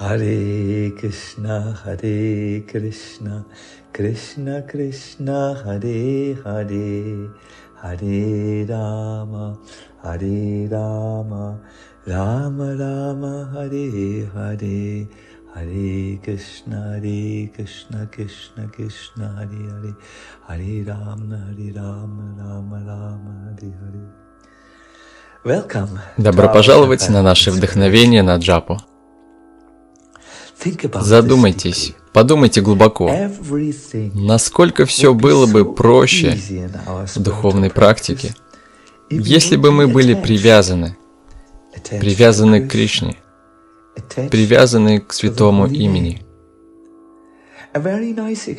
Hare Krishna, Hare Krishna, Krishna Krishna, Hare Hare, Hare Rama, Hare Rama, Rama Rama, Hare Hare, Hare Krishna, Hare Krishna, Krishna Krishna, Hare Hare, Hare Rama, Hare Rama, Rama Rama, Hare Hare. Welcome. Добро пожаловать на наше вдохновение на джапу. Задумайтесь, подумайте глубоко, насколько все было бы проще в духовной практике, если бы мы были привязаны, привязаны к Кришне, привязаны к святому имени.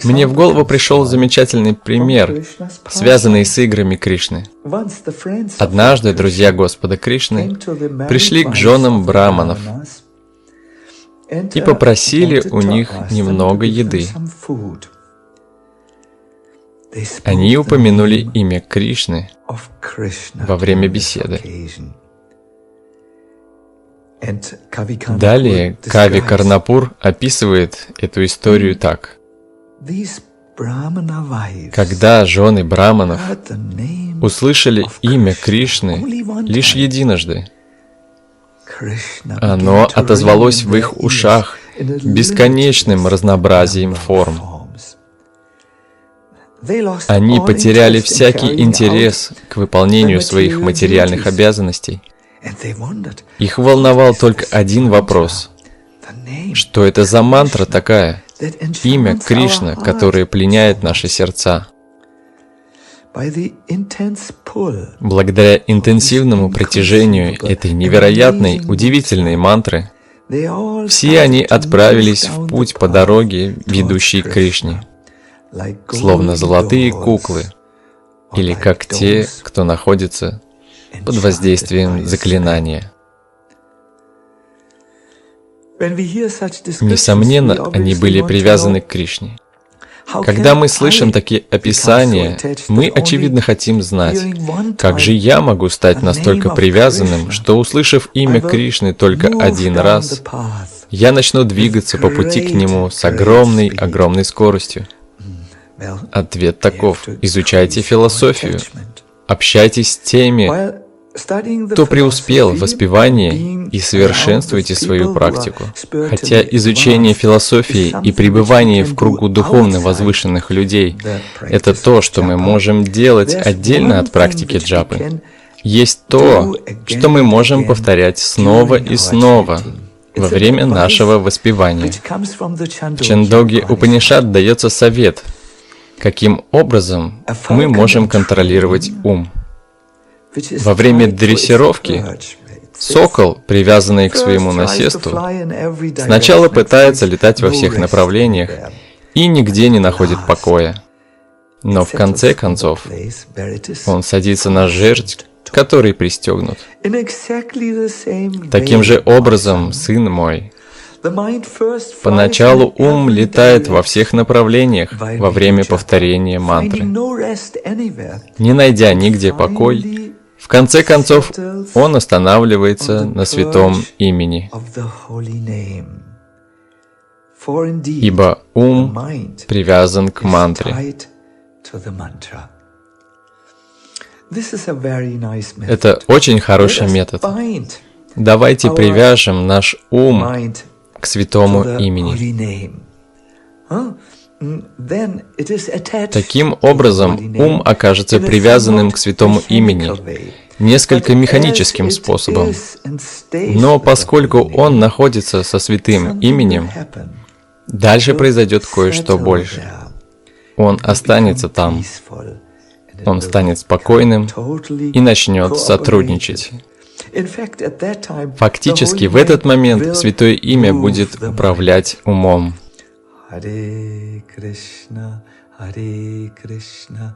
Мне в голову пришел замечательный пример, связанный с играми Кришны. Однажды друзья Господа Кришны пришли к женам браманов и попросили у них немного еды. Они упомянули имя Кришны во время беседы. Далее Кави Карнапур описывает эту историю так. Когда жены браманов услышали имя Кришны лишь единожды, оно отозвалось в их ушах бесконечным разнообразием форм. Они потеряли всякий интерес к выполнению своих материальных обязанностей. Их волновал только один вопрос. Что это за мантра такая? Имя Кришна, которое пленяет наши сердца. Благодаря интенсивному притяжению этой невероятной, удивительной мантры, все они отправились в путь по дороге, ведущей к Кришне, словно золотые куклы, или как те, кто находится под воздействием заклинания. Несомненно, они были привязаны к Кришне. Когда мы слышим такие описания, мы, очевидно, хотим знать, как же я могу стать настолько привязанным, что, услышав имя Кришны только один раз, я начну двигаться по пути к нему с огромной, огромной скоростью. Ответ таков. Изучайте философию. Общайтесь с теми, кто преуспел в воспевании и совершенствуйте свою практику. Хотя изучение философии и пребывание в кругу духовно возвышенных людей — это то, что мы можем делать отдельно от практики джапы. Есть то, что мы можем повторять снова и снова во время нашего воспевания. В Чендоге Упанишат дается совет, каким образом мы можем контролировать ум. Во время дрессировки сокол, привязанный к своему насесту, сначала пытается летать во всех направлениях и нигде не находит покоя. Но в конце концов он садится на жердь, который пристегнут. Таким же образом, сын мой, Поначалу ум летает во всех направлениях во время повторения мантры. Не найдя нигде покой, конце концов, он останавливается на святом имени. Ибо ум привязан к мантре. Это очень хороший метод. Давайте привяжем наш ум к святому имени. Таким образом, ум окажется привязанным к святому имени, несколько механическим способом. Но поскольку он находится со святым именем, дальше произойдет кое-что больше. Он останется там. Он станет спокойным и начнет сотрудничать. Фактически, в этот момент Святое Имя будет управлять умом. Hare Krishna, Hare Krishna,